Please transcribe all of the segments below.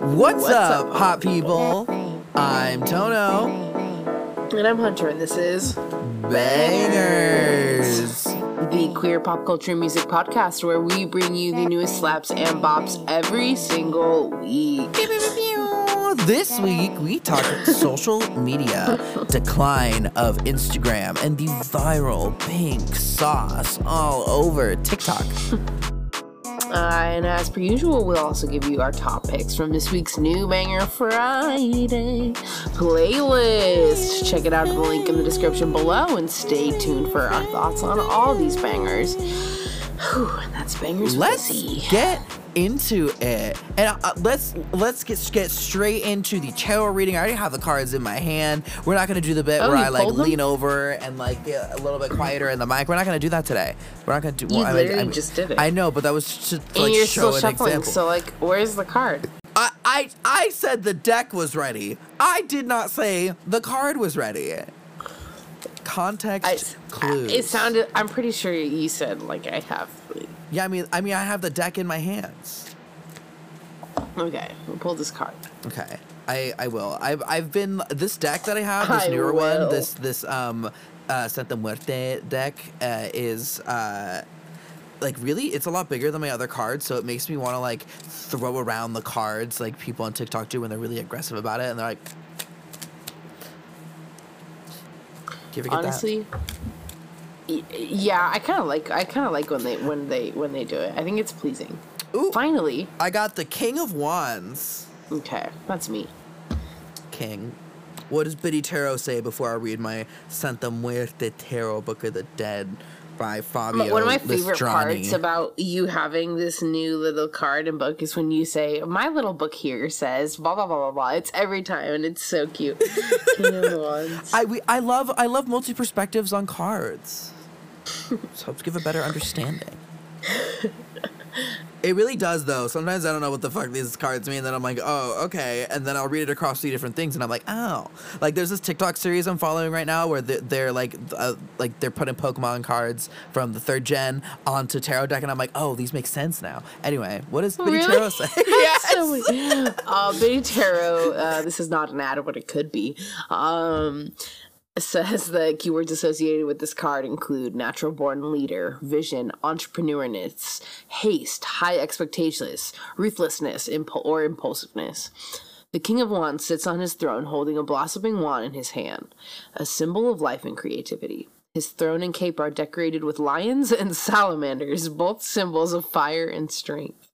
What's, What's up, up, hot people? I'm Toño. And I'm Hunter, and this is Bangerz. the Queer Pop Culture Music Podcast, where we bring you the newest slaps and bops every single week. This week we talk social media, decline of Instagram, and the viral pink sauce all over TikTok. Uh, and as per usual, we'll also give you our top picks from this week's new Banger Friday playlist. Check it out at the link in the description below and stay tuned for our thoughts on all these bangers. Whew, and that's Bangerz Let's Pussy. get into it, and uh, let's let's get get straight into the tarot reading. I already have the cards in my hand. We're not gonna do the bit Oh, where I like them? lean over and like get a little bit quieter in the mic. We're not gonna do that today. We're not gonna do. You I literally just did it. I know, but that was to and like you're show still an shuffling, example. so like, where's the card? I, I I said the deck was ready. I did not say the card was ready. Context I, clues. It sounded. I'm pretty sure you said like I have. Yeah, I mean, I mean, I have the deck in my hands. Okay, we'll pull this card. Okay, I I will. I've I've been this deck that I have, this I newer will. one, this this um uh Santa Muerte deck uh, is uh like really it's a lot bigger than my other cards, so it makes me want to like throw around the cards like people on TikTok do when they're really aggressive about it, and they're like. Do you ever get that? Honestly, yeah, I kind of like. I kind of like when they when they when they do it. I think it's pleasing. Ooh. Finally, I got the King of Wands. okay, that's me. King. What does Biddy Tarot say before I read my Santa Muerte Tarot Book of the Dead by Fabio One of my favorite Listrani? parts about you having this new little card and book is when you say, "My little book here says blah blah blah blah blah." It's every time, and it's so cute. I we, I love I love multi perspectives on cards. Just helps give a better understanding. It really does though. Sometimes I don't know what the fuck these cards mean. Then I'm like, oh, okay, and then I'll read it across three different things, and I'm like, oh, like there's this TikTok series I'm following right now where they're, they're like, uh, like they're putting Pokemon cards from the third gen onto tarot deck, and I'm like, oh, these make sense now. Anyway, what does Biddy Really? Tarot say? yes. So uh, Biddy Tarot, uh, this is not an ad, but it could be. Um, says the keywords associated with this card include natural born leader, vision, entrepreneurness, haste, high expectations, ruthlessness, or impulsiveness. The King of Wands sits on his throne holding a blossoming wand in his hand, a symbol of life and creativity. His throne and cape are decorated with lions and salamanders, both symbols of fire and strength.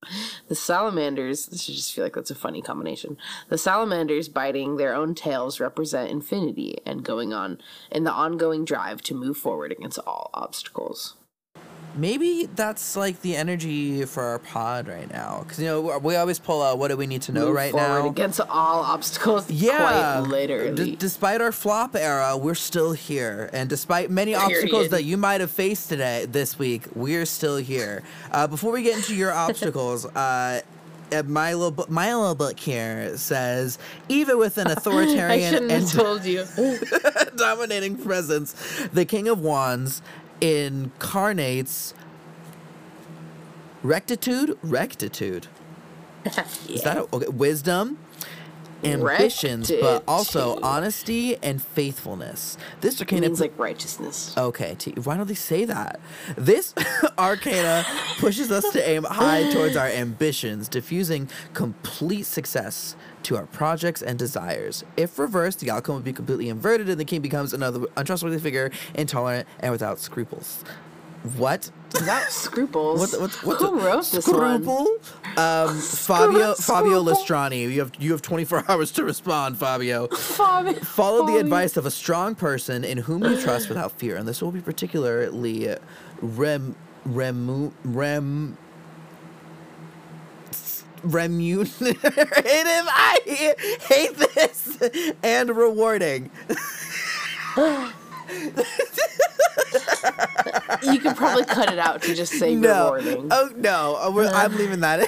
The salamanders, I just feel like that's a funny combination. The salamanders biting their own tails represent infinity and going on in the ongoing drive to move forward against all obstacles. Maybe that's like the energy for our pod right now, because you know we always pull out what do we need to know Move right forward now. against all obstacles. Yeah, quite literally. D- despite our flop era, we're still here, and despite many obstacles that you might have faced today, this week, we're still here. Uh, before we get into your obstacles, uh, uh, my little bu- my little book here says even with an authoritarian and told you. dominating presence, the King of Wands incarnates rectitude, rectitude. Is that a, okay? Wisdom, ambitions, but also honesty and faithfulness. This arcana means like righteousness. Okay, T- why don't they say that? This arcana pushes us to aim high towards our ambitions, diffusing complete success to our projects and desires. If reversed, the outcome would be completely inverted and the king becomes another untrustworthy figure, intolerant, and without scruples. What? Without scruples. What? What? What? Who wrote this one? Scruple? Um, Fabio Fabio Scruple. Listrani. You have you have 24 hours to respond, Fabio. Fabi- Follow the advice of a strong person in whom you trust without fear, and this will be particularly rem rem rem remunerative. I hate this and rewarding. You could probably cut it out to just say No, rewarding. oh no, uh, we're, I'm leaving that in.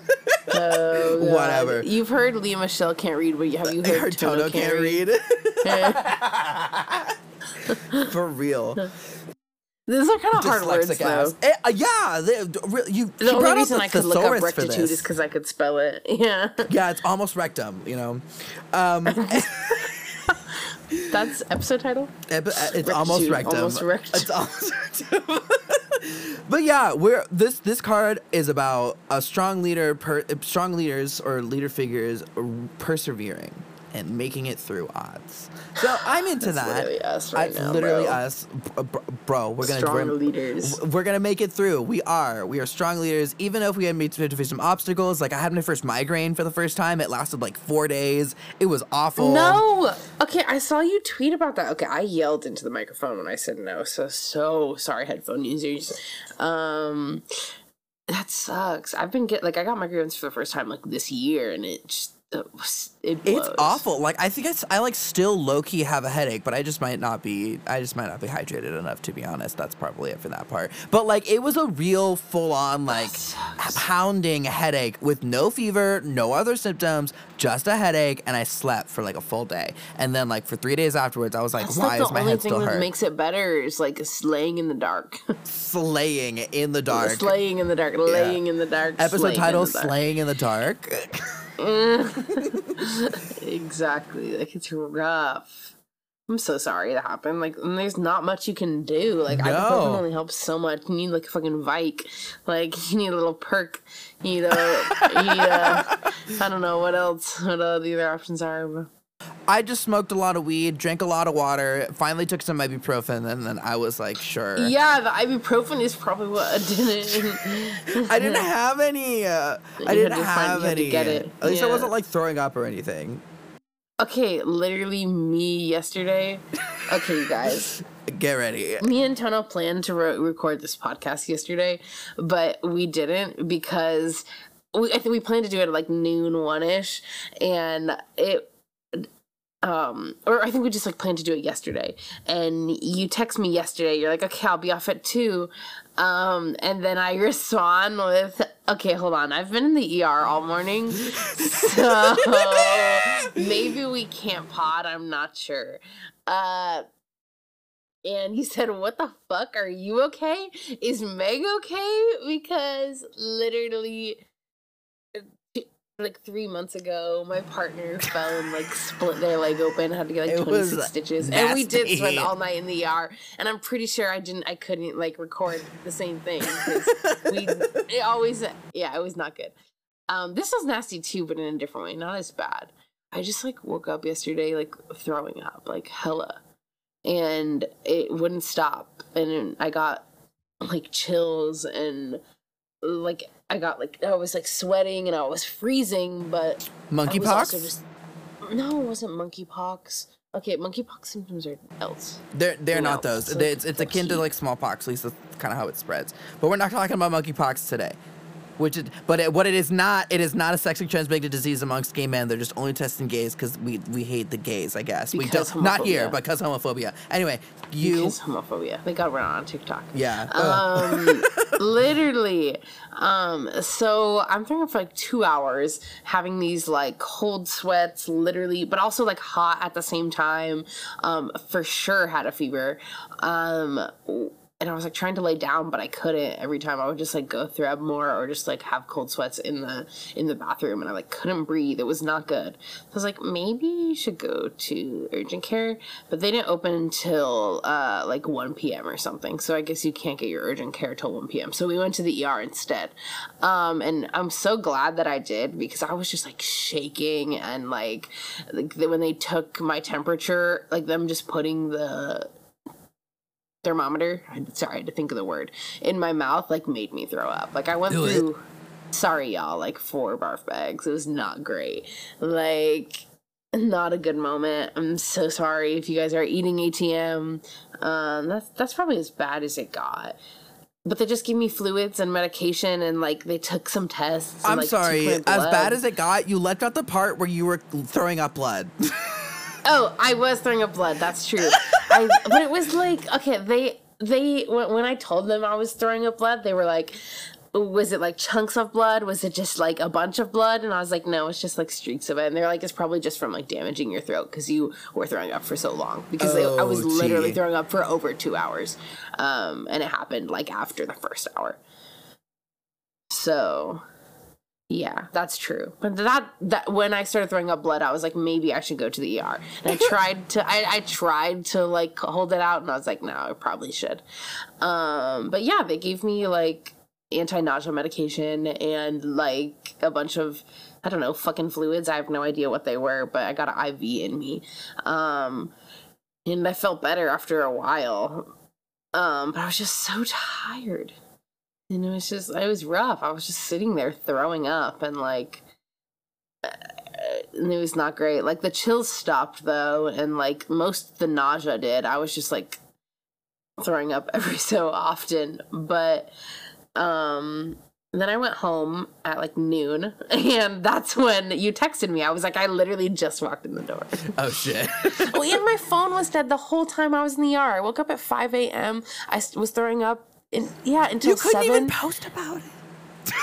Oh, God. Whatever. You've heard Lea Michele can't read, but have you heard, heard Toto can't read. For real. These are kind of hard words, though. ass. Eh, uh, yeah, they, you. The she only brought up reason the I could look up thesaurus rectitude is because I could spell it. Yeah, Yeah, it's almost rectum. You know, um, that's episode title. Ep- uh, it's almost rectum. almost rectum. It's almost rectum. but yeah, we're this this card is about a strong leader, per, strong leaders or leader figures persevering and making it through odds. So I'm into That's that. literally us right It's now, literally bro. us, bro. We're gonna Strong we're- leaders. We're gonna make it through. We are. We are strong leaders. Even if we had made to face some obstacles, like I had my first migraine for the first time. It lasted like four days. It was awful. No. Okay, I saw you tweet about that. Okay, I yelled into the microphone when I said no. So so sorry, headphone users. Um, that sucks. I've been get like I got migraines for the first time like this year, and it just it, was, it blows. It's awful. Like I think it's I like still low key have a headache, but I just might not be I just might not be hydrated enough to be honest. That's probably it for that part. But like it was a real full on like pounding headache with no fever, no other symptoms, just a headache, and I slept for like a full day. And then like for three days afterwards, I was like, That's why like is my only head thing still that hurt? makes it better is like slaying in the dark. Slaying in the dark. slaying in the dark, laying in the dark. Episode title. Slaying in the dark. Exactly. Like it's rough. I'm so sorry that happened. Like, and there's not much you can do. Like, No. ibuprofen only helps so much. You need like a fucking Vike. Like, you need a little perk. You know, you a I don't know what else. What uh, the other options are. I just smoked a lot of weed, drank a lot of water, finally took some ibuprofen, and then I was like, sure. Yeah, the ibuprofen is probably what I didn't. I didn't have any. Uh, I didn't find- have to any. get it. At least I wasn't like throwing up or anything. Okay, literally me yesterday. Okay, you guys. Get ready. me and Toño planned to re- record this podcast yesterday, but we didn't because we, I think we planned to do it at like noon one ish, and it. Um, or I think we just like planned to do it yesterday, and you text me yesterday. You're like, "Okay, I'll be off at two. Um, and then I respond with, "Okay, hold on. I've been in the ER all morning, so maybe we can't pod. I'm not sure." Uh, and he said, What the fuck? Are you okay? Is Meg okay? Because literally, like three months ago, my partner fell and like split their leg open, had to get like 26 was stitches. And we did spend all night in the ER. And I'm pretty sure I didn't, I couldn't like record the same thing. 'cause we, it always, yeah, it was not good. Um, this was nasty too, but in a different way, not as bad. I just like woke up yesterday like throwing up, like hella and it wouldn't stop and i got like chills and like i got like i was like sweating and i was freezing but I was also Monkeypox? no it wasn't monkeypox okay monkeypox symptoms are else They're they're No, not those. it's it's it's akin to like smallpox. At least that's kind of how it spreads. But we're not talking about monkeypox today. Which is, but it, what it is not, it is not a sexually transmitted disease amongst gay men. They're just only testing gays because we we hate the gays, I guess. Because we don't not here homophobia. because homophobia. Anyway, you because homophobia they got run on tiktok yeah. um literally um so i'm thinking for like two hours having these like cold sweats literally but also like hot at the same time um for sure had a fever um and I was like trying to lay down, but I couldn't. Every time I would just like go through more, or just like have cold sweats in the in the bathroom, and I like couldn't breathe. It was not good. So I was like, maybe you should go to urgent care, but they didn't open until uh, like 1 p.m. or something. So I guess you can't get your urgent care till 1 p.m. So we went to the ER instead, um, and I'm so glad that I did because I was just like shaking and like, like when they took my temperature, like them just putting the thermometer sorry i had to think of the word in my mouth like made me throw up like i went Do it. through sorry y'all like four barf bags it was not great like not a good moment i'm so sorry if you guys are eating atm um that's that's probably as bad as it got but they just gave me fluids and medication and like they took some tests and, I'm like, sorry. As bad as it got, you left out the part where you were throwing up blood. Oh, I was throwing up blood. That's true. I, but it was like okay. They they when, when I told them I was throwing up blood, they were like, was it like chunks of blood? Was it just like a bunch of blood? And I was like, no, it's just like streaks of it. And they're like, it's probably just from like damaging your throat because you were throwing up for so long. Because they, I was Oh, literally throwing up for over two hours. Um, and it happened like after the first hour. So yeah, that's true. But that that when I started throwing up blood, I was like, maybe I should go to the ER. And I tried to I, I tried to like hold it out and I was like, no, I probably should. Um, but yeah, they gave me like anti-nausea medication and like a bunch of I don't know, fucking fluids. I have no idea what they were, but I got an IV in me. Um and I felt better after a while. Um, but I was just so tired. And it was just, it was rough. I was just sitting there throwing up and like, and it was not great. Like the chills stopped though, and like most the nausea did. I was just like throwing up every so often. But um then I went home at like noon, and that's when you texted me. I was like, I literally just walked in the door. Oh shit. oh, and my phone was dead the whole time I was in the ER. I woke up at 5 a.m. I was throwing up. In, yeah, until you couldn't 7. even post about it.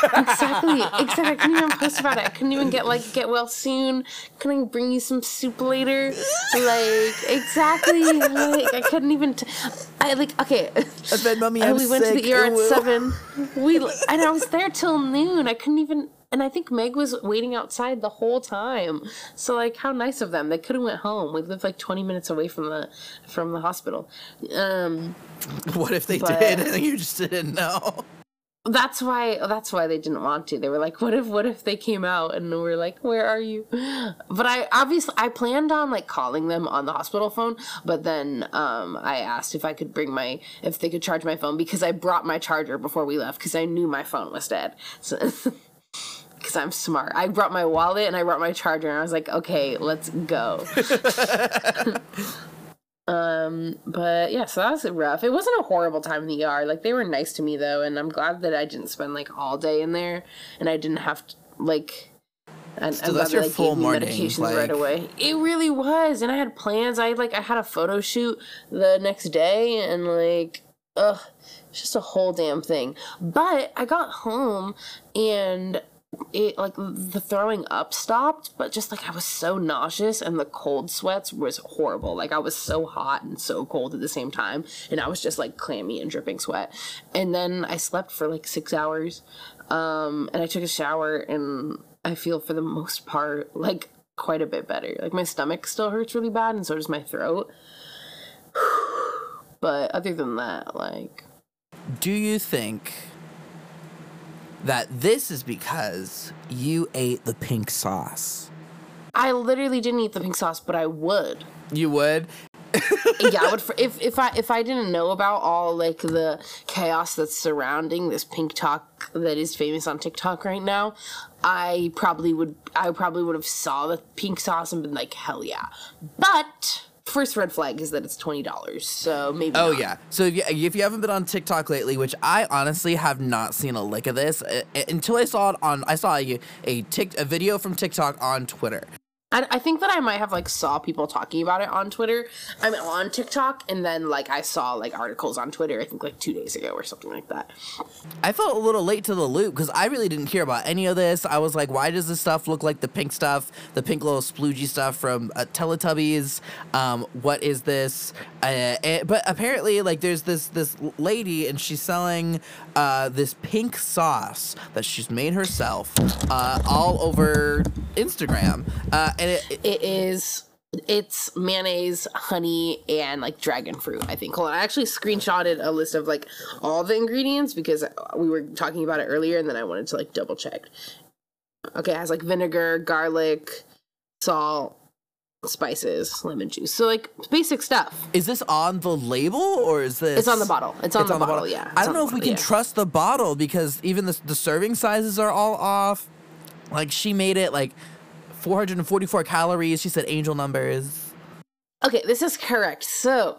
exactly, exactly. I couldn't even post about it. I couldn't even get like get well soon. Can I bring you some soup later? Like exactly. Like I couldn't even. T- I like okay. I said, "Mommy, And we went to the ER at seven. We and I was there till noon. I couldn't even. And I think Meg was waiting outside the whole time. So like, how nice of them. They could have went home. We lived like twenty minutes away from the from the hospital. Um, What if they But- did and you just didn't know? that's why that's why they didn't want to. They were like, what if what if they came out and we're like, where are you? But I obviously I planned on like calling them on the hospital phone, but then um I asked if I could bring my if they could charge my phone because I brought my charger before we left because I knew my phone was dead. So because I'm smart. I brought my wallet and I brought my charger and I was like, okay, let's go. um, but yeah, so that was rough. It wasn't a horrible time in the ER. Like they were nice to me though, and I'm glad that I didn't spend like all day in there and I didn't have to like. And Still, I'm that's glad your that they full morning, medications like- right away. It really was, and I had plans. I like I had a photo shoot the next day, and like, ugh, it's just a whole damn thing. But I got home and it like the throwing up stopped, but just like I was so nauseous and the cold sweats was horrible. Like I was so hot and so cold at the same time, and I was just like clammy and dripping sweat. And then I slept for like six hours, um, and I took a shower, and I feel for the most part like quite a bit better. Like my stomach still hurts really bad, and so does my throat. But other than that, like Do you think that this is because you ate the pink sauce? I literally didn't eat the pink sauce, but I would. You would? yeah, I would. If if I if I didn't know about all like the chaos that's surrounding this pink talk that is famous on TikTok right now, I probably would. I probably would have saw the pink sauce and been like, hell yeah. But first red flag is that it's twenty dollars, so maybe. Oh not. yeah. So if you, if you haven't been on TikTok lately, which I honestly have not seen a lick of this uh, uh, until I saw it on I saw a a, a video from TikTok on Twitter. I, I think that I might have like saw people talking about it on Twitter. I'm on TikTok, and then like I saw like articles on Twitter. I think like two days ago or something like that. I felt a little late to the loop because I really didn't hear about any of this. I was like, why does this stuff look like the pink stuff, the pink little sploogey stuff from uh, Teletubbies? Um, what is this? Uh, eh, but apparently, like, there's this this lady and she's selling uh, this pink sauce that she's made herself uh, all over Instagram, uh, and it, it- It is. It's mayonnaise, honey, and like dragon fruit. I think. Hold on, I actually screenshotted a list of like all the ingredients because we were talking about it earlier, and then I wanted to like double check. Okay, it has like vinegar, garlic, salt, spices, lemon juice. So like basic stuff. is this on the label or is this? It's on the bottle. It's on the bottle, yeah. I don't know the if we can yeah. trust the bottle because even the the serving sizes are all off. Like she made it like 444 calories. She said angel numbers. Okay, this is correct. So,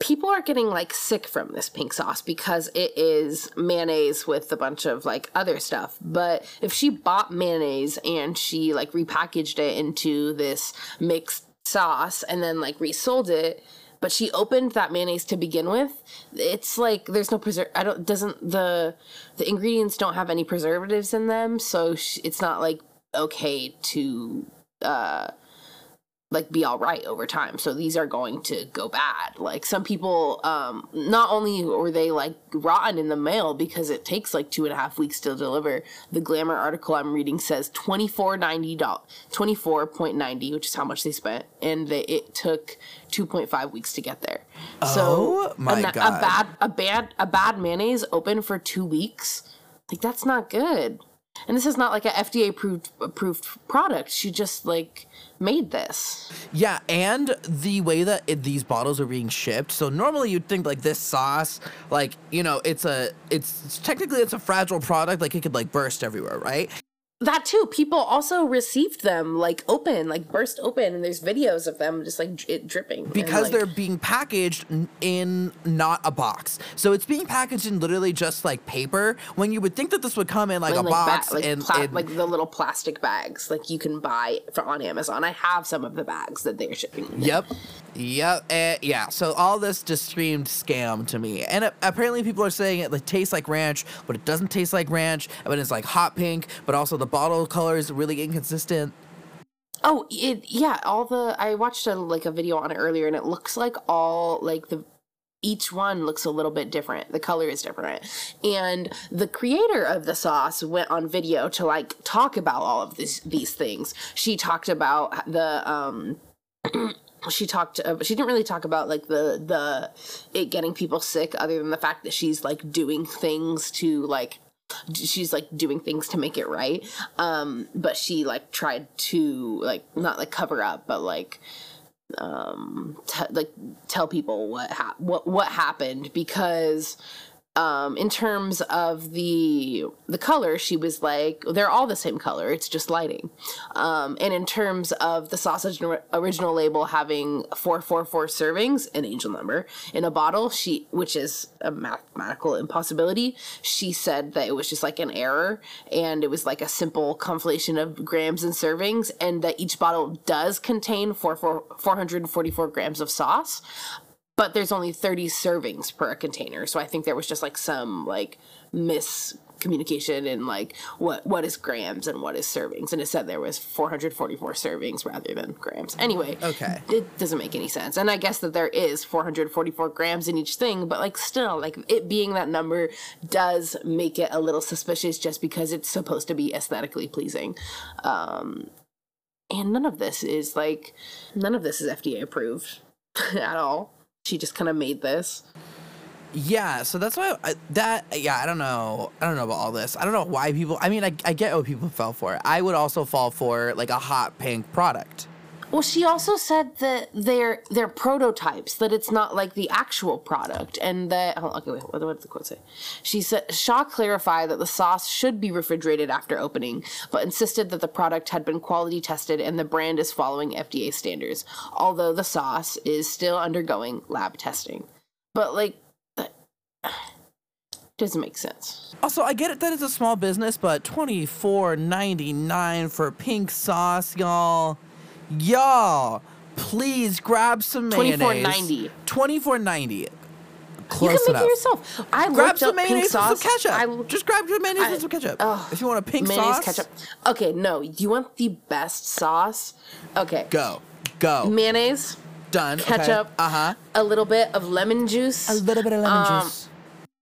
people are getting like sick from this pink sauce because it is mayonnaise with a bunch of like other stuff. But if she bought mayonnaise and she like repackaged it into this mixed sauce and then like resold it, but she opened that mayonnaise to begin with. It's like there's no preserve. I don't doesn't the the ingredients don't have any preservatives in them, so sh- it's not like okay to uh like be all right over time. So these are going to go bad. Like some people, um, not only were they like rotten in the mail because it takes like two and a half weeks to deliver. The Glamour article I'm reading says twenty four ninety dollars, twenty four point ninety, which is how much they spent, and they, it took two point five weeks to get there. Oh, so my a, God. a bad a bad a bad mayonnaise open for two weeks, like that's not good. And this is not like a FDA approved approved product. She just like made this. Yeah, and the way that it, these bottles are being shipped. So normally you'd think like this sauce, like you know, it's a, it's technically it's a fragile product. Like it could like burst everywhere, right? That too. People also received them like open, like burst open, and there's videos of them just like it dripping Because like- they're being packaged in not a box. So it's being packaged in literally just like paper. When you would think that this would come in like a like, ba- box like, and, pla- and like the little plastic bags, like you can buy for on Amazon. I have some of the bags that they're shipping. in. Yep. Yep. eh, yeah. So all this just screamed scam to me. And uh, apparently people are saying it like, tastes like ranch, but it doesn't taste like ranch. But it's like hot pink, but also the bottle color is really inconsistent. Oh, it yeah. All the I watched a like a video on it earlier, and it looks like all like the each one looks a little bit different. The color is different, and the creator of the sauce went on video to like talk about all of these these things. She talked about the um. she talked uh, she didn't really talk about like the the it getting people sick other than the fact that she's like doing things to like she's like doing things to make it right. Um but she like tried to like not like cover up but like um t- like tell people what hap- what what happened because um in terms of the the color she was like they're all the same color it's just lighting. Um and in terms of the sausage or- original label having 444 servings an angel number in a bottle she which is a mathematical impossibility she said that it was just like an error and it was like a simple conflation of grams and servings and that each bottle does contain 4, 4, 444 grams of sauce but there's only 30 servings per container so i think there was just like some like miscommunication in like what what is grams and what is servings and it said there was 444 servings rather than grams. Anyway Okay. it doesn't make any sense and i guess that there is 444 grams in each thing but like still like it being that number does make it a little suspicious just because it's supposed to be aesthetically pleasing. Um and none of this is like none of this is fda approved at all she just kind of made this Yeah, so that's why I, that yeah, I don't know. I don't know about all this. I don't know why people I mean, I, I get what people fell for. I would also fall for like a hot pink product. Well, she also said that they're they're prototypes, that it's not like the actual product, and that okay, wait, what, what did the quote say? She said Shaw clarified that the sauce should be refrigerated after opening, but insisted that the product had been quality tested and the brand is following FDA standards, although the sauce is still undergoing lab testing. But like, that doesn't make sense. Also, I get it that it's a small business, but twenty four ninety nine for pink sauce, y'all. Y'all, please grab some mayonnaise. $24.90. Twenty four ninety. You can make enough. it yourself. I Grab some mayonnaise and some sauce. ketchup. I, Just grab your mayonnaise I- and some ketchup. if you want a pink mayonnaise, sauce, ketchup. Okay, no, you want the best sauce? Okay, go, go, mayonnaise, done. ketchup, Uh huh. a little bit of lemon juice, A little bit of lemon Um, juice.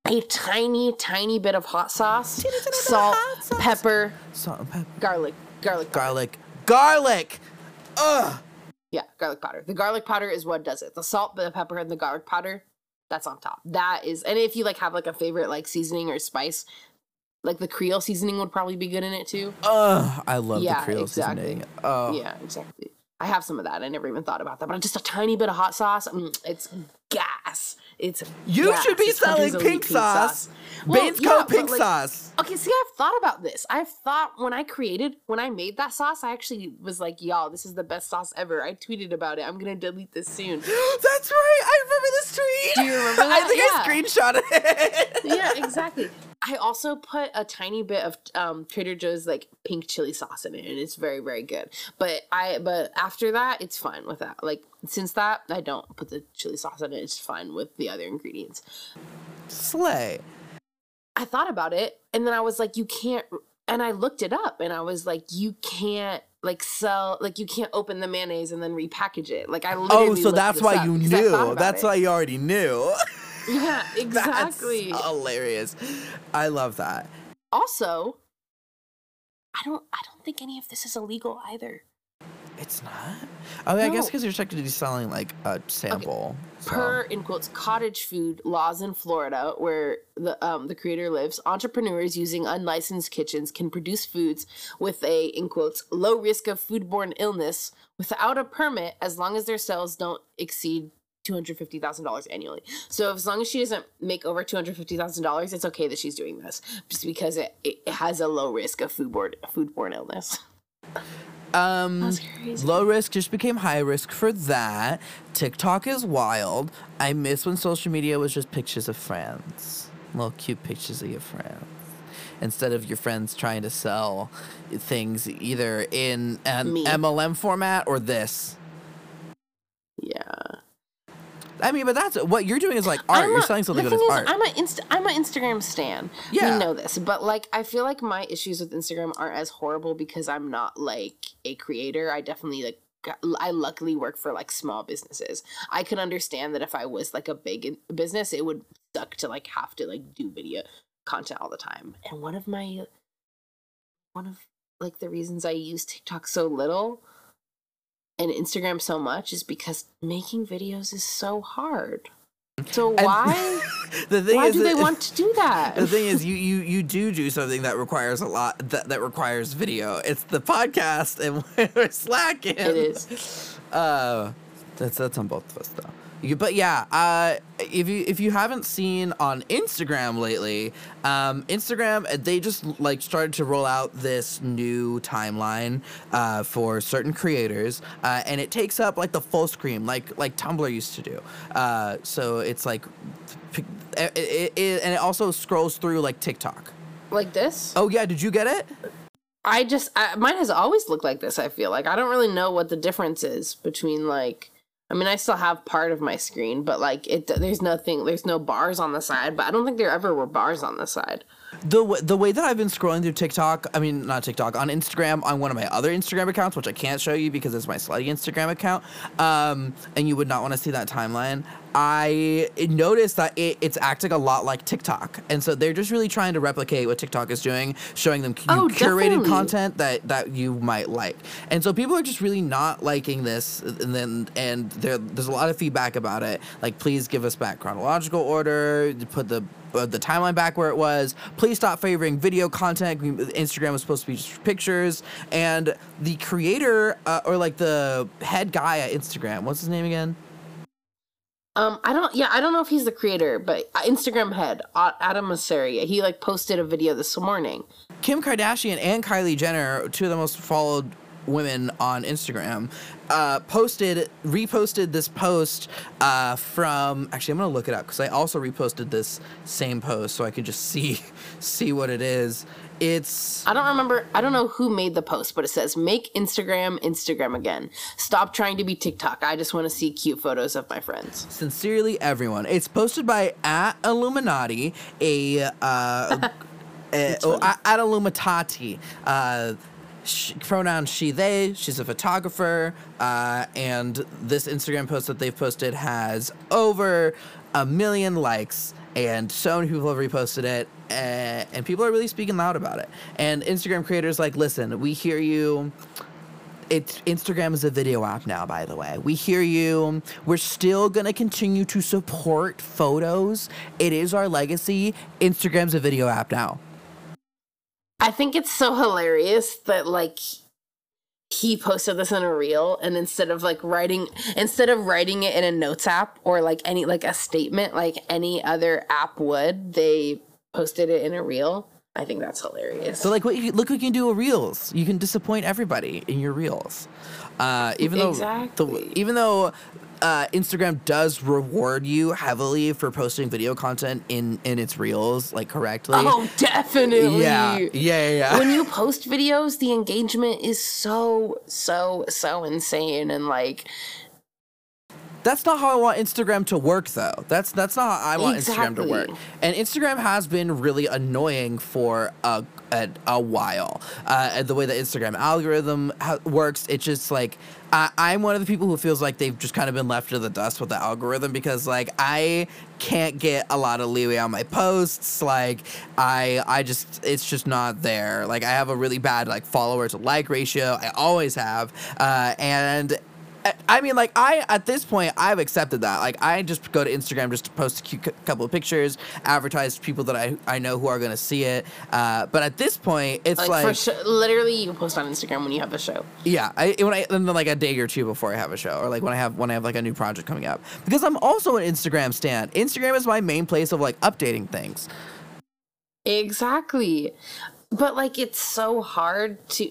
a tiny, tiny bit of hot sauce, Teeny, teeny bit of salt, hot sauce. pepper, Salt and pepper. garlic, garlic. Garlic. Garlic. Ugh. Yeah, garlic powder. The garlic powder is what does it. The salt, the pepper, and the garlic powder. That's on top. That is, and if you like have like a favorite like seasoning or spice, like the Creole seasoning would probably be good in it too. Ugh. I love Yeah, the Creole exactly. seasoning. Oh. Yeah, exactly. I have some of that. I never even thought about that, but just a tiny bit of hot sauce. mm, it's gas. It's You gas. should be It's selling Elite pink sauce. Well, Bane's yeah, called pink like- sauce. Okay, see, I've thought about this. I've thought when I created, when I made that sauce, I actually was like, y'all, this is the best sauce ever. I tweeted about it. I'm going to delete this soon. That's right. I remember this tweet. Do you remember I think Yeah. I screenshotted it. yeah, exactly. I also put a tiny bit of um, Trader Joe's like pink chili sauce in it, and it's very, very good. But I, but after that, it's fine with that. Like since that, I don't put the chili sauce in it. It's fine with the other ingredients. Slay. I thought about it, and then I was like, you can't. And I looked it up, and I was like, you can't like sell like you can't open the mayonnaise and then repackage it. Like I oh, literally Oh, so that's why you I knew. That's it. why you already knew. Yeah, That's exactly. hilarious. I love that. also, I don't. I don't think any of this is illegal either. It's not. Oh, yeah, I guess because you're technically selling like a sample. so- per in quotes cottage food laws in Florida, where the um, the creator lives, entrepreneurs using unlicensed kitchens can produce foods with a in quotes low risk of foodborne illness without a permit, as long as their sales don't exceed. Two hundred fifty thousand dollars annually. So as long as she doesn't make over two hundred fifty thousand dollars, it's okay that she's doing this, just because it, it has a low risk of foodborne foodborne illness. Um, That's crazy. low risk just became high risk for that. TikTok is wild. I miss when social media was just pictures of friends, little cute pictures of your friends, instead of your friends trying to sell things either in an Me. MLM format or this. Yeah. I mean, but that's what you're doing is like art. I'm you're a- selling something is thing art. I'm an Insta- I'm an Instagram stan. Yeah. We know this, but like I feel like my issues with Instagram aren't as horrible because I'm not like a creator. I definitely like got- I luckily work for like small businesses. I can understand that if I was like a big business, it would suck to like have to like do video content all the time. And one of my one of like the reasons I use TikTok so little and Instagram so much is because making videos is so hard. So why the thing why is do they want to do that? The thing is, you you you do do something that requires a lot that that requires video. It's the podcast, and we're slacking. It is. Uh, that's that's on both of us though. But yeah, uh, if you if you haven't seen on Instagram lately, um, Instagram they just like started to roll out this new timeline uh, for certain creators, uh, and it takes up like the full screen, like like Tumblr used to do. Uh, so it's like, it, it, it, and it also scrolls through like TikTok. Like this? Oh yeah, did you get it? I just I, mine has always looked like this. I feel like I don't really know what the difference is between like. I mean, I still have part of my screen, but like it, there's nothing, there's no bars on the side. But I don't think there ever were bars on the side. The w- the way that I've been scrolling through TikTok, I mean not TikTok, on Instagram, on one of my other Instagram accounts, which I can't show you because it's my slutty Instagram account, um, and you would not want to see that timeline. I noticed that it, it's acting a lot like TikTok, and so they're just really trying to replicate what TikTok is doing, showing them Oh, curated definitely. content that that you might like, and so people are just really not liking this, and then and there there's a lot of feedback about it. Like, please give us back chronological order, put the uh, the timeline back where it was. Please stop favoring video content. Instagram was supposed to be just pictures. And the creator, uh, or like the head guy at Instagram, what's his name again? Um, I don't, yeah, I don't know if he's the creator, but Instagram head Adam Mosseri, he like posted a video this morning. Kim Kardashian and Kylie Jenner, two of the most followed women on Instagram, uh, posted, reposted this post uh, from. Actually, I'm gonna look it up because I also reposted this same post so I could just see see what it is. It's I don't remember. I don't know who made the post, but it says "Make Instagram Instagram again. Stop trying to be TikTok. I just want to see cute photos of my friends." Sincerely, everyone. It's posted by at Illuminati, a uh, a- oh, at at Illuminati. Uh, sh- pronoun she they. She's a photographer, uh, and this Instagram post that they've posted has over a million likes. And so many people have reposted it, uh, and people are really speaking loud about it. And Instagram creators like, listen, we hear you it's Instagram is a video app now, by the way. We hear you. We're still gonna continue to support photos. It is our legacy. Instagram's a video app now. I think it's so hilarious that like he posted this in a reel and instead of like writing instead of writing it in a notes app or like any like a statement like any other app would, they posted it in a reel. I think that's hilarious. So like, what you, look what you can do with reels. You can disappoint everybody in your reels. Uh, even though Exactly. the, even though uh, Instagram does reward you heavily for posting video content in in its reels like correctly. oh, definitely. yeah, yeah, yeah. yeah. when you post videos, the engagement is so, so, so insane. And like, That's not how I want Instagram to work, though. That's that's not how I want Instagram to work. And Instagram has been really annoying for a a, a while. Uh, the way the Instagram algorithm ha- works, it's just like I, I'm one of the people who feels like they've just kind of been left to the dust with the algorithm because like I can't get a lot of leeway on my posts. Like I I just it's just not there. Like I have a really bad like follower to like ratio. I always have. Uh, and I- mean, like I at this point I've accepted that. Like I just go to Instagram just to post a cute cou- couple of pictures, advertise to people that I I know who are gonna see it. Uh, but at this point, it's like, like, for sure, literally, you can post on Instagram when you have a show. yeah, I when I and then like a day or two before I have a show, or like when I have when I have like a new project coming up, because I'm also an Instagram stan. Instagram is my main place of like updating things. Exactly. But like it's so hard to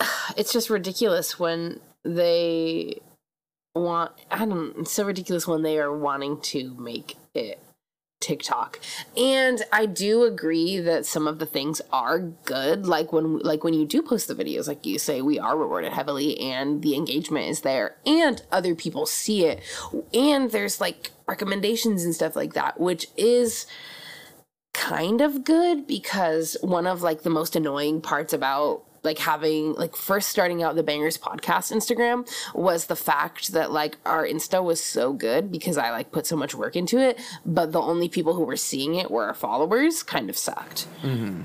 it's just ridiculous when they want I don't it's so ridiculous when they are wanting to make it TikTok. And I do agree that some of the things are good like when like when you do post the videos like you say we are rewarded heavily and the engagement is there and other people see it and there's like recommendations and stuff like that which is kind of good because one of like the most annoying parts about like having like first starting out the bangerz podcast instagram was the fact that like our insta was so good because i like put so much work into it but the only people who were seeing it were our followers kind of sucked. Mm-hmm.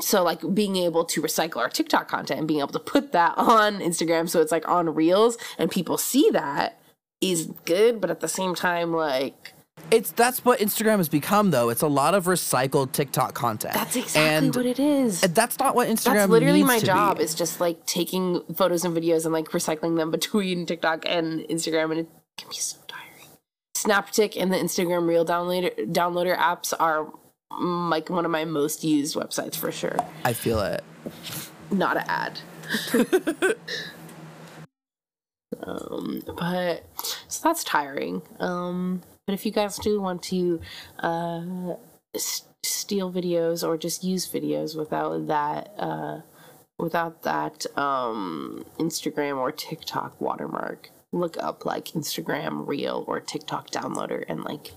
So like being able to recycle our tiktok content and being able to put that on instagram so it's like on reels and people see that is good but at the same time like It's that's what Instagram has become though. It's a lot of recycled TikTok content. that's exactly and what it is that's not what Instagram. That's literally my job. Be. Is just like taking photos and videos and like recycling them between TikTok and Instagram, and it can be so tiring. SnapTik and the Instagram Reel downloader downloader apps are mm, like one of my most used websites for sure. I feel it. Not an ad. um, but so that's tiring. Um, but if you guys do want to uh, s- steal videos or just use videos without that uh, without that um, Instagram or TikTok watermark, look up like Instagram Reel or TikTok downloader and like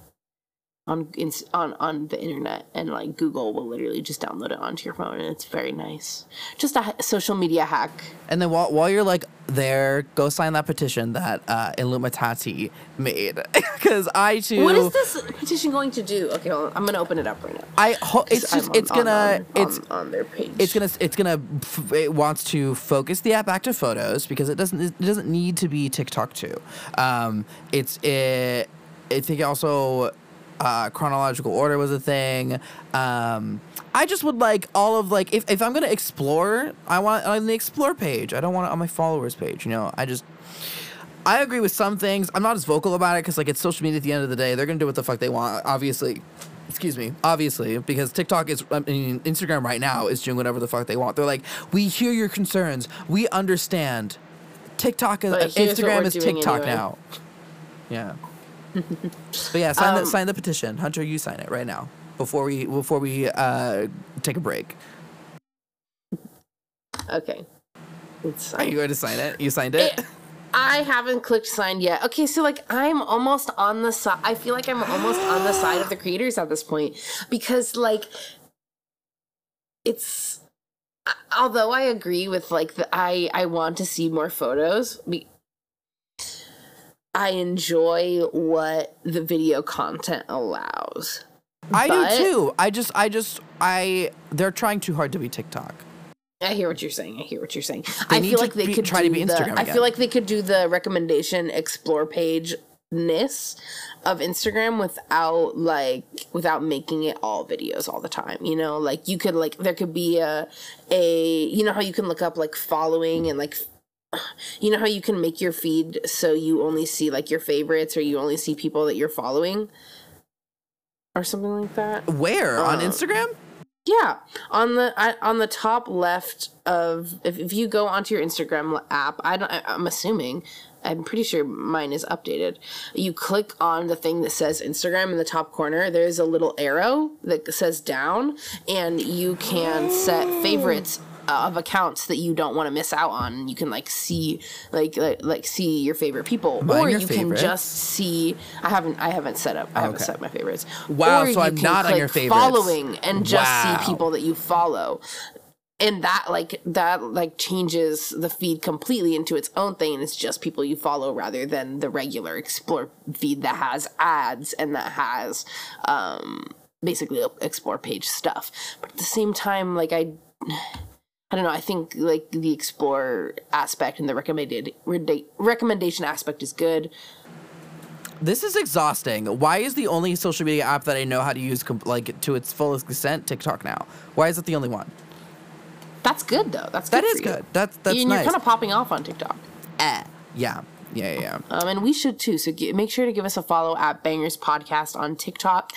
on on on the internet and like Google will literally just download it onto your phone and it's very nice. Just a social media hack. And then while, while you're like there, go sign that petition that uh, made. Because I too. What is this petition going to do? Okay, on. I'm gonna open it up right now. I ho- it's just on- it's gonna on- it's on, on their page. it's gonna it's gonna it wants to focus the app back to photos because it doesn't it doesn't need to be TikTok too. Um, it's it. I think also uh, chronological order was a thing. Um, I just would like all of like if, if I'm gonna explore, I want it on the explore page. I don't want it on my followers page. You know, I just. I agree with some things. I'm not as vocal about it because like it's social media. At the end of the day, they're gonna do what the fuck they want. Obviously, excuse me. Obviously, because TikTok is, I mean, Instagram right now is doing whatever the fuck they want. They're like, we hear your concerns. We understand. TikTok is Instagram is TikTok anyway. now. Yeah. But yeah, sign the Um, sign the petition. Hunter, you sign it right now before we before we uh, take a break. okay. Are you going to sign it? You signed it. It- I haven't clicked sign yet. Okay, so like I'm almost on the side. I feel like I'm almost on the side of the creators at this point because like it's although I agree with like the I I want to see more photos. I enjoy what the video content allows. I but- do too. I just I just I they're trying too hard to be TikTok. I hear what you're saying. I hear what you're saying. They I need feel to like they be- could try to be the- Instagram I feel like they could do the recommendation explore page ness of Instagram without like without making it all videos all the time. You know, like you could like there could be a a you know how you can look up like following and like you know how you can make your feed so you only see like your favorites or you only see people that you're following. or something like that. Where on Uh, Instagram? Yeah, on the I, on the top left of if, if you go onto your Instagram app, I don't. I, I'm assuming. I'm pretty sure mine is updated. You click on the thing that says Instagram in the top corner. There's a little arrow that says down, and you can set favorites of accounts that you don't want to miss out on. You can like see like like, like see your favorite people, Mine or you favorites? can just see. I haven't I haven't set up. I haven't Okay. set my favorites. Wow, Or so I'm not on your favorites. Following and just Wow. see people that you follow and that like that like changes the feed completely into its own thing and it's just people you follow rather than the regular explore feed that has ads and that has um basically explore page stuff but at the same time like i I don't know. I think like the explore aspect and the recommended reda- recommendation aspect is good. This is exhausting. Why is the only social media app that I know how to use com- like to its fullest extent TikTok now? Why is it the only one? That's good though. That's That good is for you. good. That's that's and nice. you're kind of popping off on TikTok. eh. Yeah. Yeah, yeah, yeah. Um, and we should too. So g- make sure to give us a follow at Bangerz Podcast on TikTok.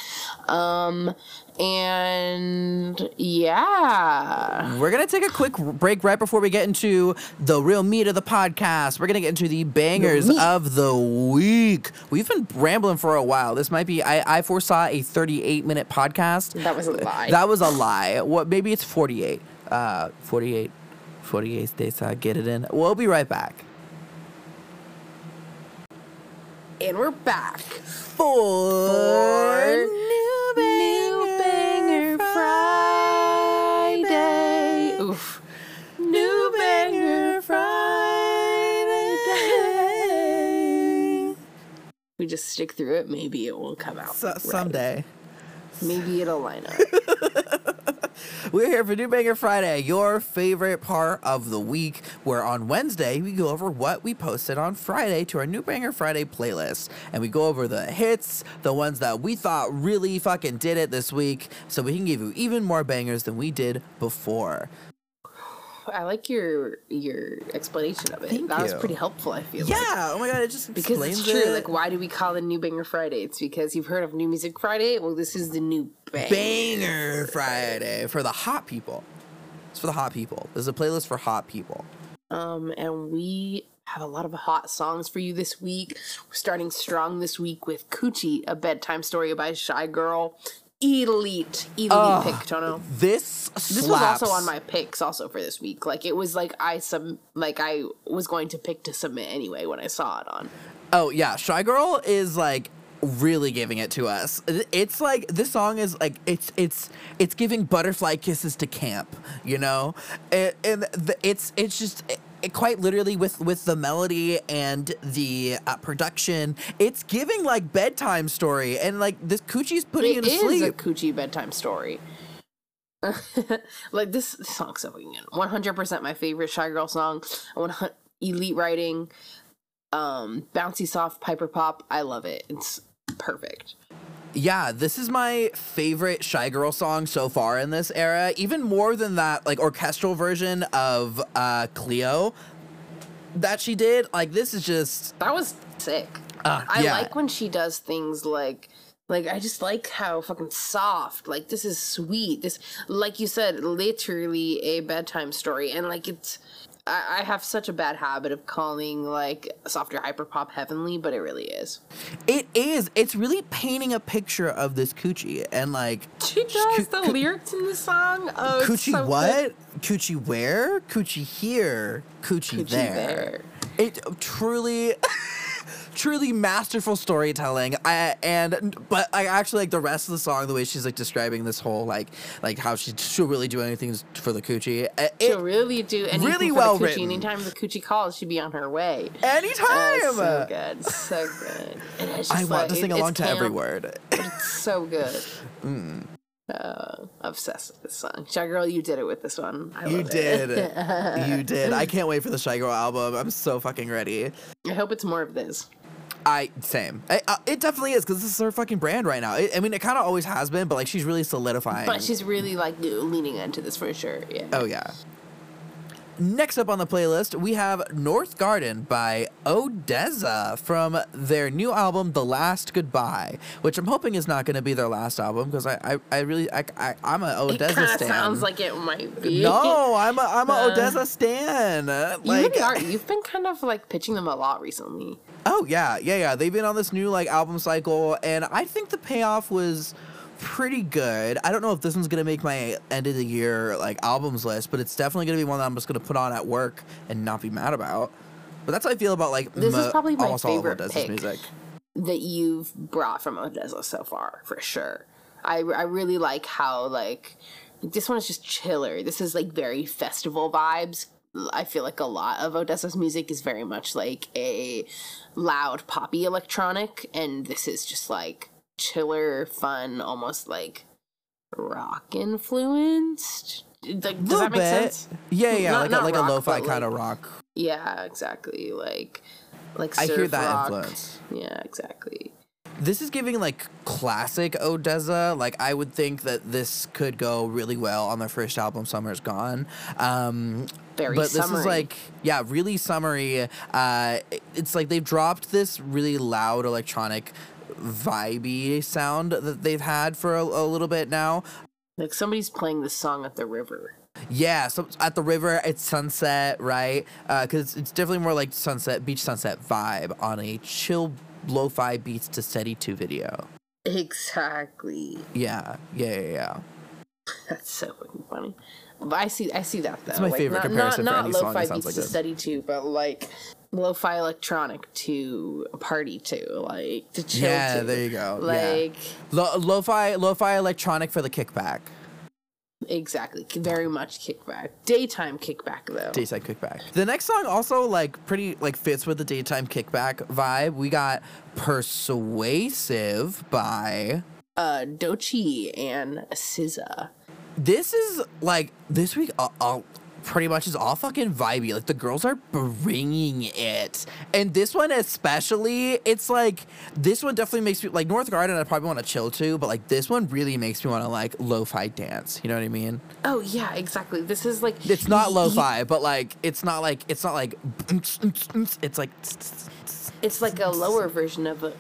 Um, and yeah, We're gonna take a quick break right before we get into the real meat of the podcast. We're gonna get into the bangers meat. of the week. We've been rambling for a while. This might be. I, I foresaw a 38 minute podcast. that was a lie. That was a lie. What? Maybe it's 48. Uh, 48. 48 days. I get it in. We'll be right back. and we're back. For New Banger Friday. Oof. New Banger Friday. We just stick through it. Maybe it will come out. So, right. someday. Maybe it'll line up. We're here for New Banger Friday, your favorite part of the week, where on Wednesday we go over what we posted on Friday to our New Banger Friday playlist. And we go over the hits, the ones that we thought really fucking did it this week, so we can give you even more bangers than we did before. I like your your explanation of it. Thank that was pretty helpful. I feel like. Yeah, oh my god, it just Because it's true. it. Like, why do we call it New Banger Friday? It's because you've heard of New Music Friday. Well, this is the new bang. Banger Friday for the hot people. It's for the hot people. There's a playlist for hot people. Um, and we have a lot of hot songs for you this week. We're starting strong this week with Coochie, a bedtime story by Shygirl. Elite, elite Ugh. pick, Toño. This This was also on my picks also for this week. Like it was like I sub like I was going to pick to submit anyway when I saw it on. Oh yeah, Shygirl is like really giving it to us. It's like this song is like it's it's it's giving butterfly kisses to camp, you know, and, and the, it's it's just. It, it quite literally with with the melody and the uh, production it's giving like bedtime story and like this coochie's putting you It to is sleep a Coochie bedtime story. like this song's so good. One hundred percent my favorite Shygirl song. One hundred elite writing, um, bouncy soft hyperpop. I love it. It's perfect. Yeah, this is my favorite Shygirl song so far in this era. Even more than that, like orchestral version of uh, Cleo that she did. Like this is just That was sick. uh, I yeah. like when she does things like like I just like how fucking soft. Like this is sweet. This like you said, literally a bedtime story. And like it's I, I have such a bad habit of calling like softer hyperpop heavenly, but it really is. It is. It's really painting a picture of this coochie and like She does the lyrics in the song. Oh, coochie so what? Coochie where? Coochie here? Coochie, Coochie there. there. It truly truly masterful storytelling. I and but I actually like the rest of the song the way she's like describing this whole like like how she she'll really do anything for the coochie. It, She'll really do anything really for well the coochie. written. Anytime the coochie calls, she'd be on her way. anytime. Uh, so good, so good. And it's I just want like- to sing it- along to every word. it's so good. Mm. Uh, obsessed with this song. Shygirl, you did it with this one. I You did. You did. I can't wait for the Shygirl album. I'm so fucking ready. I hope it's more of this. I same. I, uh, it definitely is because this is her fucking brand right now. It, I mean, it kind of always has been, but like she's really solidifying. But she's really like leaning into this for sure. Yeah. oh yeah. Next up on the playlist, we have North Garden by ODESZA from their new album, The Last Goodbye, which I'm hoping is not going to be their last album because I, I, I really, I, I, I'm an It kind of stan. sounds like it might be. no, I'm a, I'm a Uh, ODESZA stan. Uh, You Like, really are. You've been kind of like pitching them a lot recently. Oh yeah, yeah, yeah. They've been on this new like album cycle, and I think the payoff was pretty good. I don't know if this one's gonna make my end of the year like albums list, but it's definitely gonna be one that I'm just gonna put on at work and not be mad about. But that's how I feel about like This is probably my almost all of favorite pick. music. that you've brought from ODESZA so far, for sure. I, I really like how like this one is just chiller. This is like very festival vibes. I feel like a lot of ODESZA's music is very much like a loud poppy electronic, and this is just like chiller, fun, almost like rock influenced. Like, does that make bit. sense? Yeah, yeah, Not- like not a, like rock, a lo-fi kind of rock. Yeah, exactly. Like like I hear that rock. influence. Yeah, exactly. This is giving like classic ODESZA. Like I would think that this could go really well on their first album, Summer's Gone. Um, Very summery. but this is like yeah, really summery. Uh, it's like they've dropped this really loud electronic vibey sound that they've had for a, a little bit now. Like somebody's playing this song at the river. Yeah, so at the river, it's sunset, right? Because it's, it's definitely more like sunset, beach sunset vibe on a chill, lo-fi beats to steady two video. Exactly. Yeah, yeah, yeah, yeah. That's so fucking funny. But I see, I see that though. It's my Like, favorite not, comparison for not, any not lo-fi sounds beats like to study to, but like lo-fi electronic to party to, like to chill Yeah, to. there you go. yeah. Like Lo- lo-fi, lo-fi electronic for the kickback. Exactly, very much kickback. Daytime kickback though. Daytime kickback. The next song also like pretty like fits with the daytime kickback vibe. We got "Persuasive" by. uh, Doechii and SZA. This is like this week. Uh, uh, pretty much is all fucking vibey. Like the girls are bringing it, and this one especially. It's like this one definitely makes me like North Garden. I probably want to chill to, but like this one really makes me want to like lo-fi dance. You know what I mean? Oh yeah, exactly. This is like It's not lo-fi, but like it's not like it's not like it's like It's like a lower version of a.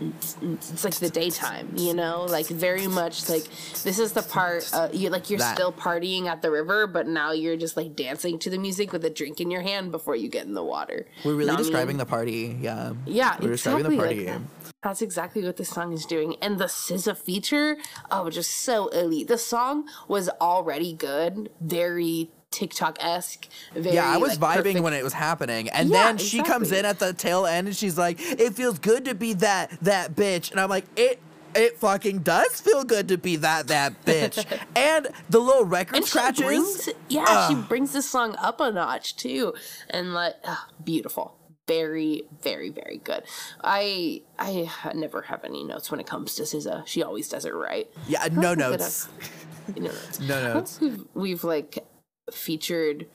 It's like the daytime, you know, like very much like this is the part. Uh, you like you're That. still partying at the river, but now you're just like dancing to the music with a drink in your hand before you get in the water. we're really Know what mean? describing the party. Yeah. Yeah, we're describing exactly. the like party. that. That's exactly what this song is doing. And the SZA feature, oh, just so elite. The song was already good, very TikTok esque. Yeah, I was like, vibing perfect. when it was happening, and Yeah, then she comes in at the tail end, and she's like, "It feels good to be that that bitch," and I'm like, "It." It fucking does feel good to be that that bitch, and the little record and scratches. brings, yeah, she brings this song up a notch too, and like, ah, beautiful, very, very, very good. I I never have any notes when it comes to SZA. She always does it right. yeah, no don't think that notes. I've- no notes. No notes. We've, we've like featured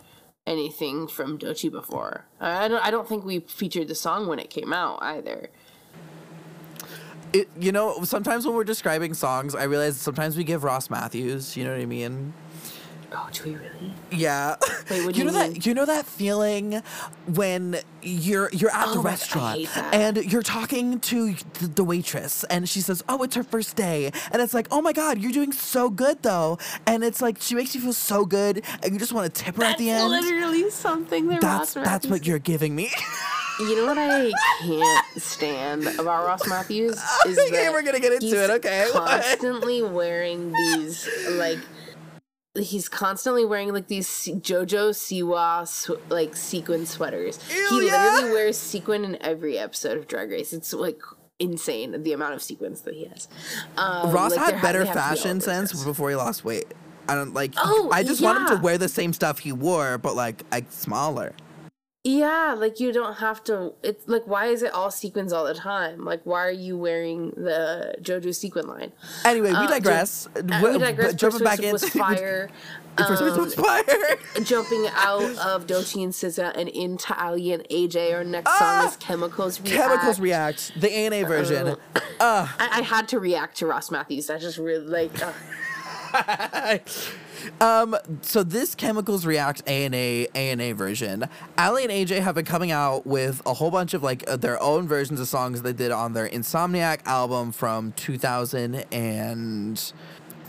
anything from Doechii before. I don't. I don't think we featured the song when it came out either. It, you know, sometimes when we're describing songs, I realize sometimes we give Ross Mathews. You know what I mean? Oh, do we really? Yeah. Wait, you you know mean? that you know that feeling when you're you're at the Oh, I restaurant and you're talking to the, the waitress and she says, "Oh, it's her first day." And it's like, "Oh my god, you're doing so good though." And it's like she makes you feel so good and you just want to tip her That's at the end. literally something that that's that's what you're giving me. You know what I can't stand about Ross Mathews is Okay, that we're gonna get into he's it, okay, what? Constantly wearing these like he's constantly wearing like these JoJo Siwa sw- like sequin sweaters. Ew, he yeah. literally wears sequin in every episode of Drag Race. It's like insane the amount of sequins that he has. Um, Ross like, had better to be fashion sense before he lost weight. I don't like. Oh, I just want him to wear the same stuff he wore, but like like smaller. Yeah, like you don't have to. It's like why is it all sequins all the time? Like why are you wearing the JoJo sequin line? Anyway, we Uh, digress. Uh, we digress. but jumping back in. was fire. Um, was fire. jumping out of Doechii and SZA and into Aly and AJ. Our next Ah! song is Chemicals React. Chemicals react. The ANA version. I, I had to react to Ross Mathews. I just really like. Um, so this chemicals react A and A A and A version. Aly and AJ have been coming out with a whole bunch of like uh, their own versions of songs they did on their Insomniatic album from 2000 and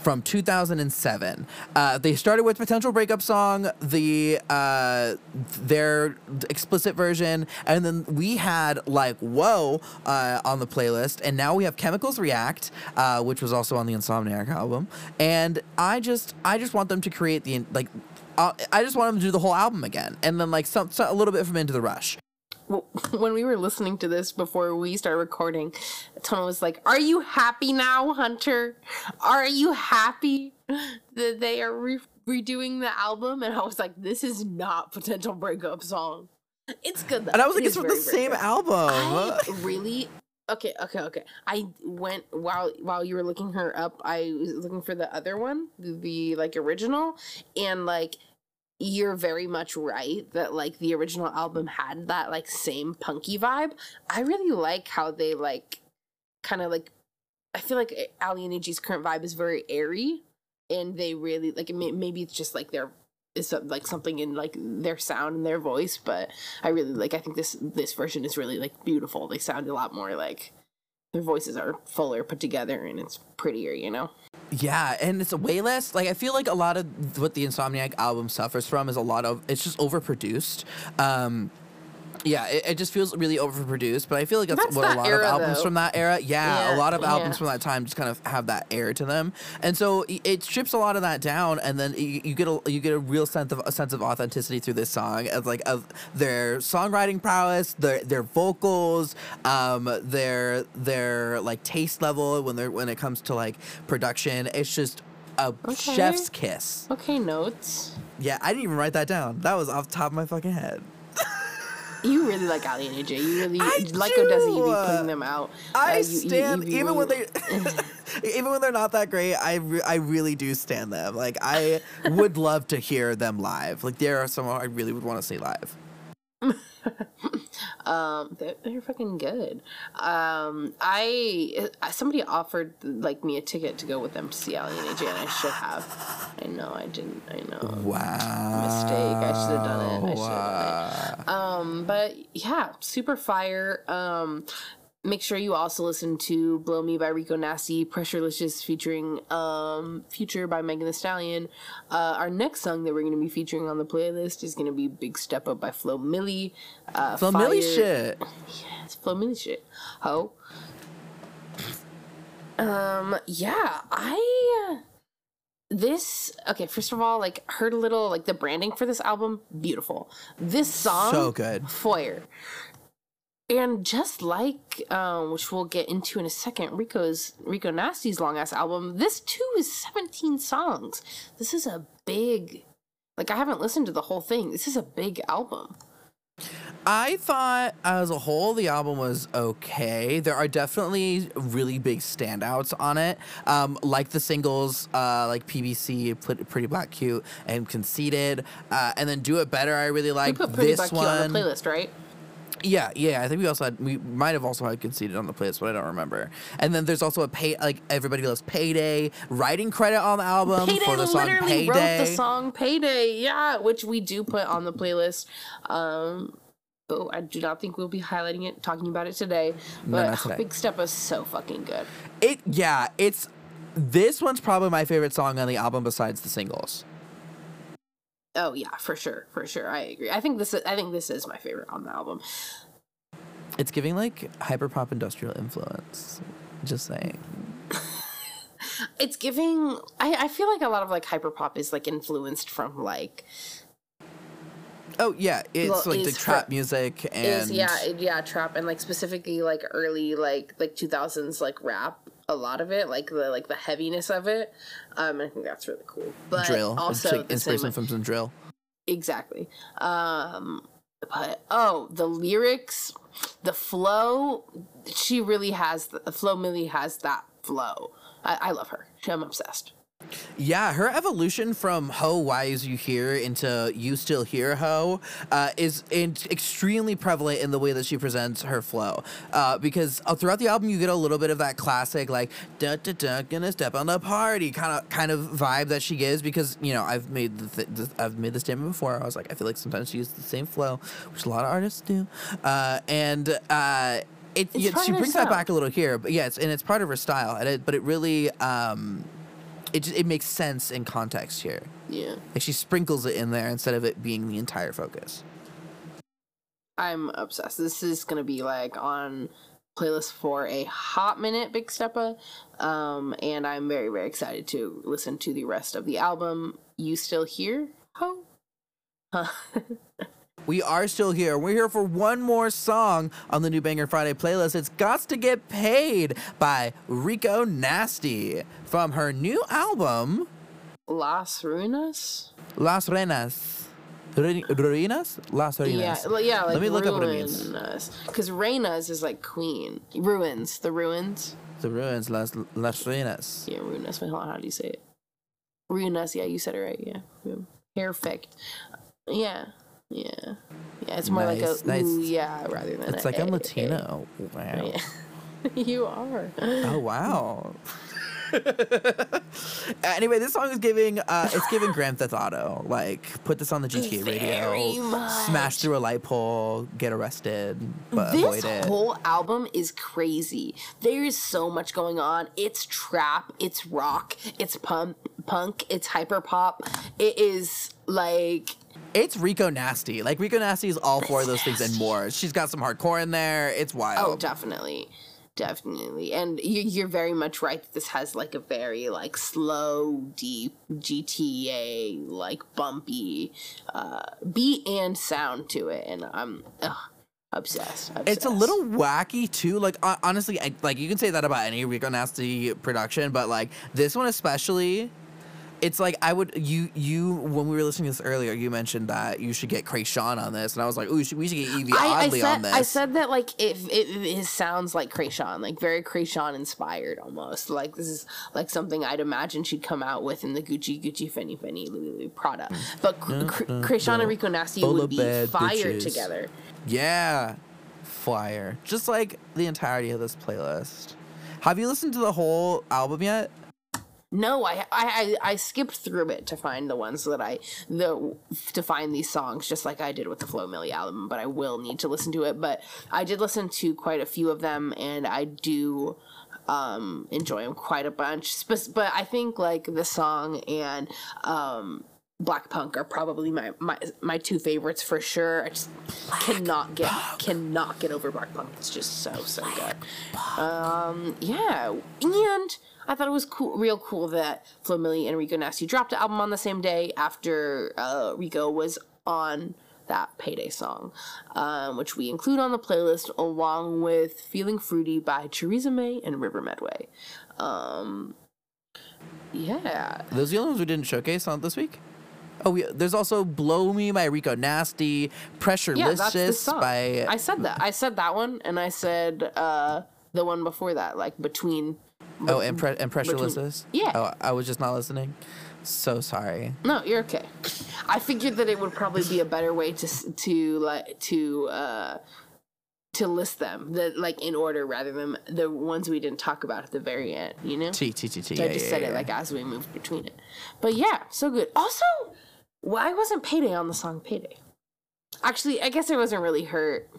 from 2007. Uh, they started with potential breakup song, the uh, their explicit version, and then we had like whoa uh, on the playlist, and now we have Chemicals React, uh, which was also on the Insomniatic album. And I just I just want them to create the like. uh, I just want them to do the whole album again, and then like some, some a little bit from Into the Rush. Well, when we were listening to this before we started recording, Toño was like, "Are you happy now, Hunter? Are you happy that they are re- redoing the album?" And I was like, "This is not potential breakup song. It's good though." And I was like, It it's is from the very same album. I really okay, okay, okay. I went while while you were looking her up. I was looking for the other one, the, the like original, and like you're very much right that like the original album had that like same punky vibe. I really like how they like kind of like. I feel like eh, Aly and current vibe is very airy, and they really like. may- Maybe it's just like their is uh, like something in like their sound and their voice, but I really like. I think this this version is really like beautiful. They sound a lot more like their voices are fuller put together and it's prettier. You know. Yeah, and it's a way less like I feel like a lot of what the Insomniatic album suffers from is a lot of it's just overproduced. Um yeah, it, it just feels really overproduced, but I feel like that's, That's what a lot era, of albums though. from that era. Yeah, Yeah, a lot of albums yeah. from that time just kind of have that air to them, and so it strips a lot of that down, and then you, you get a you get a real sense of a sense of authenticity through this song, of like of their songwriting prowess, their their vocals, um, their their like taste level when they're when it comes to like production. It's just a Okay. chef's kiss. Okay, notes. Yeah, I didn't even write that down. That was off the top of my fucking head. You really like Aly and AJ. You really I like ODESZA. You be putting them out. I Uh, you- you- stand you be even when they even when they're not that great. I re- I really do stand them. Like I would love to hear them live. Like there are some I really would want to see live. um they're, they're fucking good. Um i somebody offered like me a ticket to go with them to see aly and aj and i should have. I know i didn't i know. Wow. mistake. I should have done it. I should have done it. Um but yeah super fire. Um Make sure you also listen to Blow Me by Rico Nasty, Pressurelicious featuring um, Future by Megan Thee Stallion. Uh, our next song that we're going to be featuring on the playlist is going to be Big Steppa by Flo Milli. Uh, Flo Milli shit. it's Flo Milli shit. Ho. Um, yeah, I. This okay. First of all, like heard a little like the branding for this album, beautiful. This song, So good. foyer, and just like um, which we'll get into in a second, Rico's Rico Nasty's long ass album. This too is seventeen songs. This is a big. Like I haven't listened to the whole thing. This is a big album. I thought as a whole the album was okay. There are definitely really big standouts on it, um, like the singles, uh, like PBC, Pretty Black Cute, and Conceited, uh, and then Do It Better. I really like put Pretty this Black Cute one. on the playlist, right? Yeah, yeah. I think we also had we might have also had Conceited on the playlist, but I don't remember. And then there's also a pay like everybody loves Payday writing credit on the album Payday for the song literally wrote the song Payday, yeah, which we do put on the playlist. Um, but I do not think we'll be highlighting it, talking about it today. No, But not today. Big Step is so fucking good. It yeah, it's this one's probably my favorite song on the album besides the singles. Oh yeah, for sure, for sure. I agree. I think this is, I think this is my favorite on the album. It's giving like hyperpop industrial influence. Just saying. It's giving. I, I feel like a lot of like hyperpop is like influenced from like Oh yeah, it's Well, like the trap music and is yeah yeah trap and like specifically like early like like 2000s like rap a lot of it like the like the heaviness of it um i think that's really cool but drill. also the same inspiration from some drill. exactly um but oh the lyrics the flow she really has the, flow. Milli has that flow I, I love her i'm obsessed Yeah, her evolution from "Ho, why is you here?" into "You still here, Ho" uh, is in- extremely prevalent in the way that she presents her flow. Uh, because uh, throughout the album, you get a little bit of that classic like "da da da, gonna step on the party" kind of kind of vibe that she gives. Because you know, I've made the, th- the I've made the statement before. I was like, I feel like sometimes she uses the same flow, which a lot of artists do, uh, and. Uh, it, yeah, she brings that back a little here, but yeah, and it's part of her style. And it, but it really, um, it just, it makes sense in context here. Yeah. Like she sprinkles it in there instead of it being the entire focus. I'm obsessed. This is gonna be like on playlist for a hot minute, Big Steppa. Um, and I'm very, very excited to listen to the rest of the album. You still here? Ho? Huh. We are still here. We're here for one more song on the new Banger Friday playlist. It's Gotsta Get Paid by Rico Nasty from her new album, Las Ruinas? Las Renas. Ru- Ruinas? Las Yeah, Ruinas. well, yeah, like Let me look up what it means. Because Reinas is like queen. Ruins, the ruins. The ruins, Las, Las Ruinas. Yeah, ruinas. Wait, hold on, how do you say it? Ruinas, yeah, you said it right, yeah. yeah. Perfect. Yeah, yeah. Yeah, it's more Nice, like a nice. ooh, yeah, rather than It's like I'm eh, Latino. Wow. eh. Yeah. you are. Oh wow. anyway, this song is giving uh it's giving Grand Theft Auto. Like put this on the GTA radio, smash through a light pole, get arrested, but this avoid it. whole album is crazy. There is so much going on. It's trap, it's rock, it's punk, punk, it's hyper pop. It is like It's Rico Nasty. Like Rico Nasty is all four of those things and more. She's got some hardcore in there. It's wild. oh, definitely. Definitely. And you, you're very much right. that This has like a very like slow, deep GTA, like bumpy uh, beat and sound to it. And I'm ugh, obsessed, obsessed. It's a little wacky too. Like honestly, I, like you can say that about any Rico Nasty production, but like this one especially, it's like I would you you when we were listening to this earlier, you mentioned that you should get Kreayshawn on this, and I was like, oh, we should, we should get Evie I, I Oddly said on this. I said that like it, it it sounds like Kreayshawn, like very Kreayshawn inspired almost. Like this is like something I'd imagine she'd come out with in the Gucci Gucci Fendi Fendi Lulu Prada. But Kr- Kreayshawn and Rico Nasty Full would be fire bitches. together. yeah, flyer, just like the entirety of this playlist. Have you listened to the whole album yet? No, I, I I skipped through it to find the ones that I the to find these songs, just like I did with the Flo Milli album. But I will need to listen to it. But I did listen to quite a few of them, and I do um enjoy them quite a bunch. Spe- But I think like the song and um Black Punk are probably my my my two favorites for sure. I just cannot get cannot get over Black Punk. It's just so so good. Um, yeah, and I thought it was cool, real cool that Flo Milli and Rico Nasty dropped the album on the same day after uh, Rico was on that Payday song, um, which we include on the playlist along with Feeling Fruity by Theresa May and River Medway. Um, yeah, Those are the only ones we didn't showcase on this week. Oh, we, there's also "Blow Me" by Rico Nasty, "Pressure yeah, that's the Licious" song. by I said that. I said that one, and I said uh, the one before that, like between. Oh, and, pre- and pressure between- Yeah. Oh, I was just not listening. So sorry. No, you're okay. I figured that it would probably be a better way to to like to uh to list them that like in order rather than the ones we didn't talk about at the very end. You know, T T T T. I just yeah, said yeah. it like as we moved between it. But yeah, so good. Also, why wasn't Payday on the song Payday? Actually, I guess I wasn't really hurt.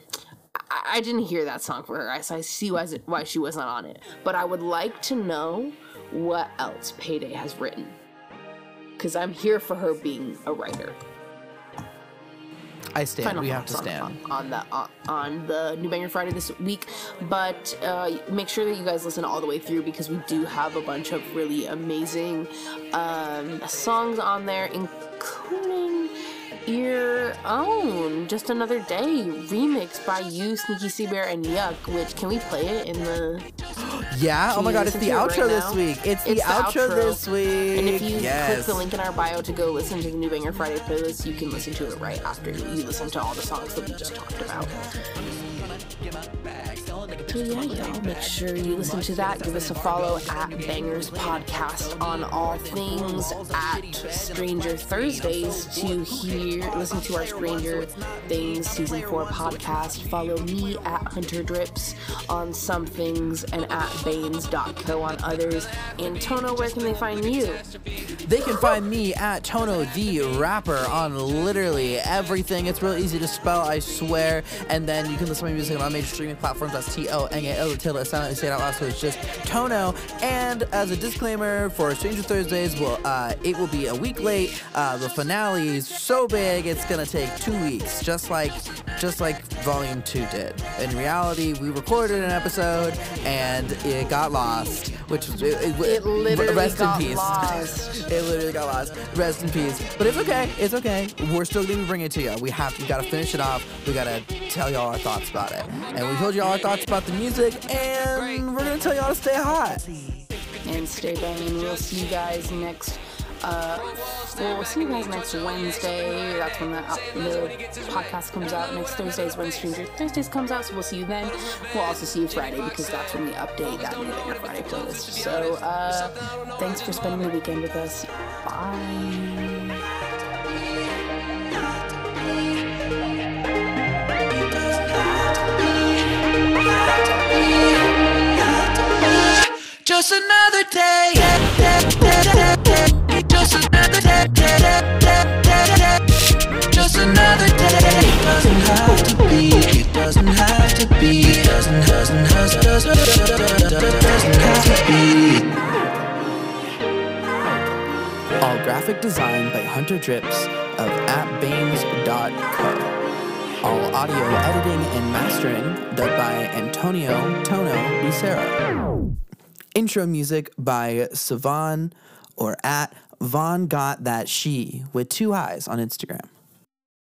I, I didn't hear that song for her, so I see why, why she wasn't on it. But I would like to know what else Payday has written. Because I'm here for her being a writer. I stand. Final we have to stand. on, on the on, on the New Banger Friday this week, but uh, make sure that you guys listen all the way through because we do have a bunch of really amazing um, songs on there, including your own "Just Another Day" remix by you, Sneaky Sea Bear, and Yuck. Which can we play it in the? Yeah. Oh my God! It's the it right outro this week. It's the It's the outro outro. this week. And if you yes. click the link in our bio to go listen to the New Banger Friday playlist, you can listen to it right after you listen to all the songs that we just talked about. Get my bag, selling nigga So yeah, y'all make sure you listen to that. Give us a follow at Bangerz Podcast on all things at Stranger Thursdays to hear listen to our Stranger Things season four podcast. Follow me at Hunter Drips on some things and at Banes.co on others. And Toño, where can they find you? They can find me at Tono the Rapper on literally everything. It's real easy to spell, I swear. And then you can listen to my music on all major streaming platforms. That's T O N A O. tilde silently say it out so it's just Toño. And as a disclaimer for Stranger Thursdays, well, uh, it will be a week late. Uh, the finale is so big, it's gonna take two weeks, just like just like Volume Two did. In reality, we recorded an episode and it got lost, which was it, it, It literally rest got in peace. lost. it literally got lost. Rest in peace. But it's okay. It's okay. We're still gonna bring it to you. We have. We gotta finish it off. We gotta tell y'all our thoughts about it. And we told y'all our thoughts about the music, and we're gonna tell y'all to stay hot. and stay banging. We'll see you guys next. Uh, well, see you guys next Wednesday. That's when the, uh, the podcast comes out. Next Thursday is when Stranger Thursdays comes out, so we'll see you then. We'll also see you Friday because that's when we update that new Friday playlist. So, uh, thanks for spending the weekend with us. Bye. Just another day. All graphic design by Hunter Drips of appbaines.co. All audio editing and mastering done by Antonio Toño Lucero. Intro music by Savon or at Von Got That She with two eyes on Instagram.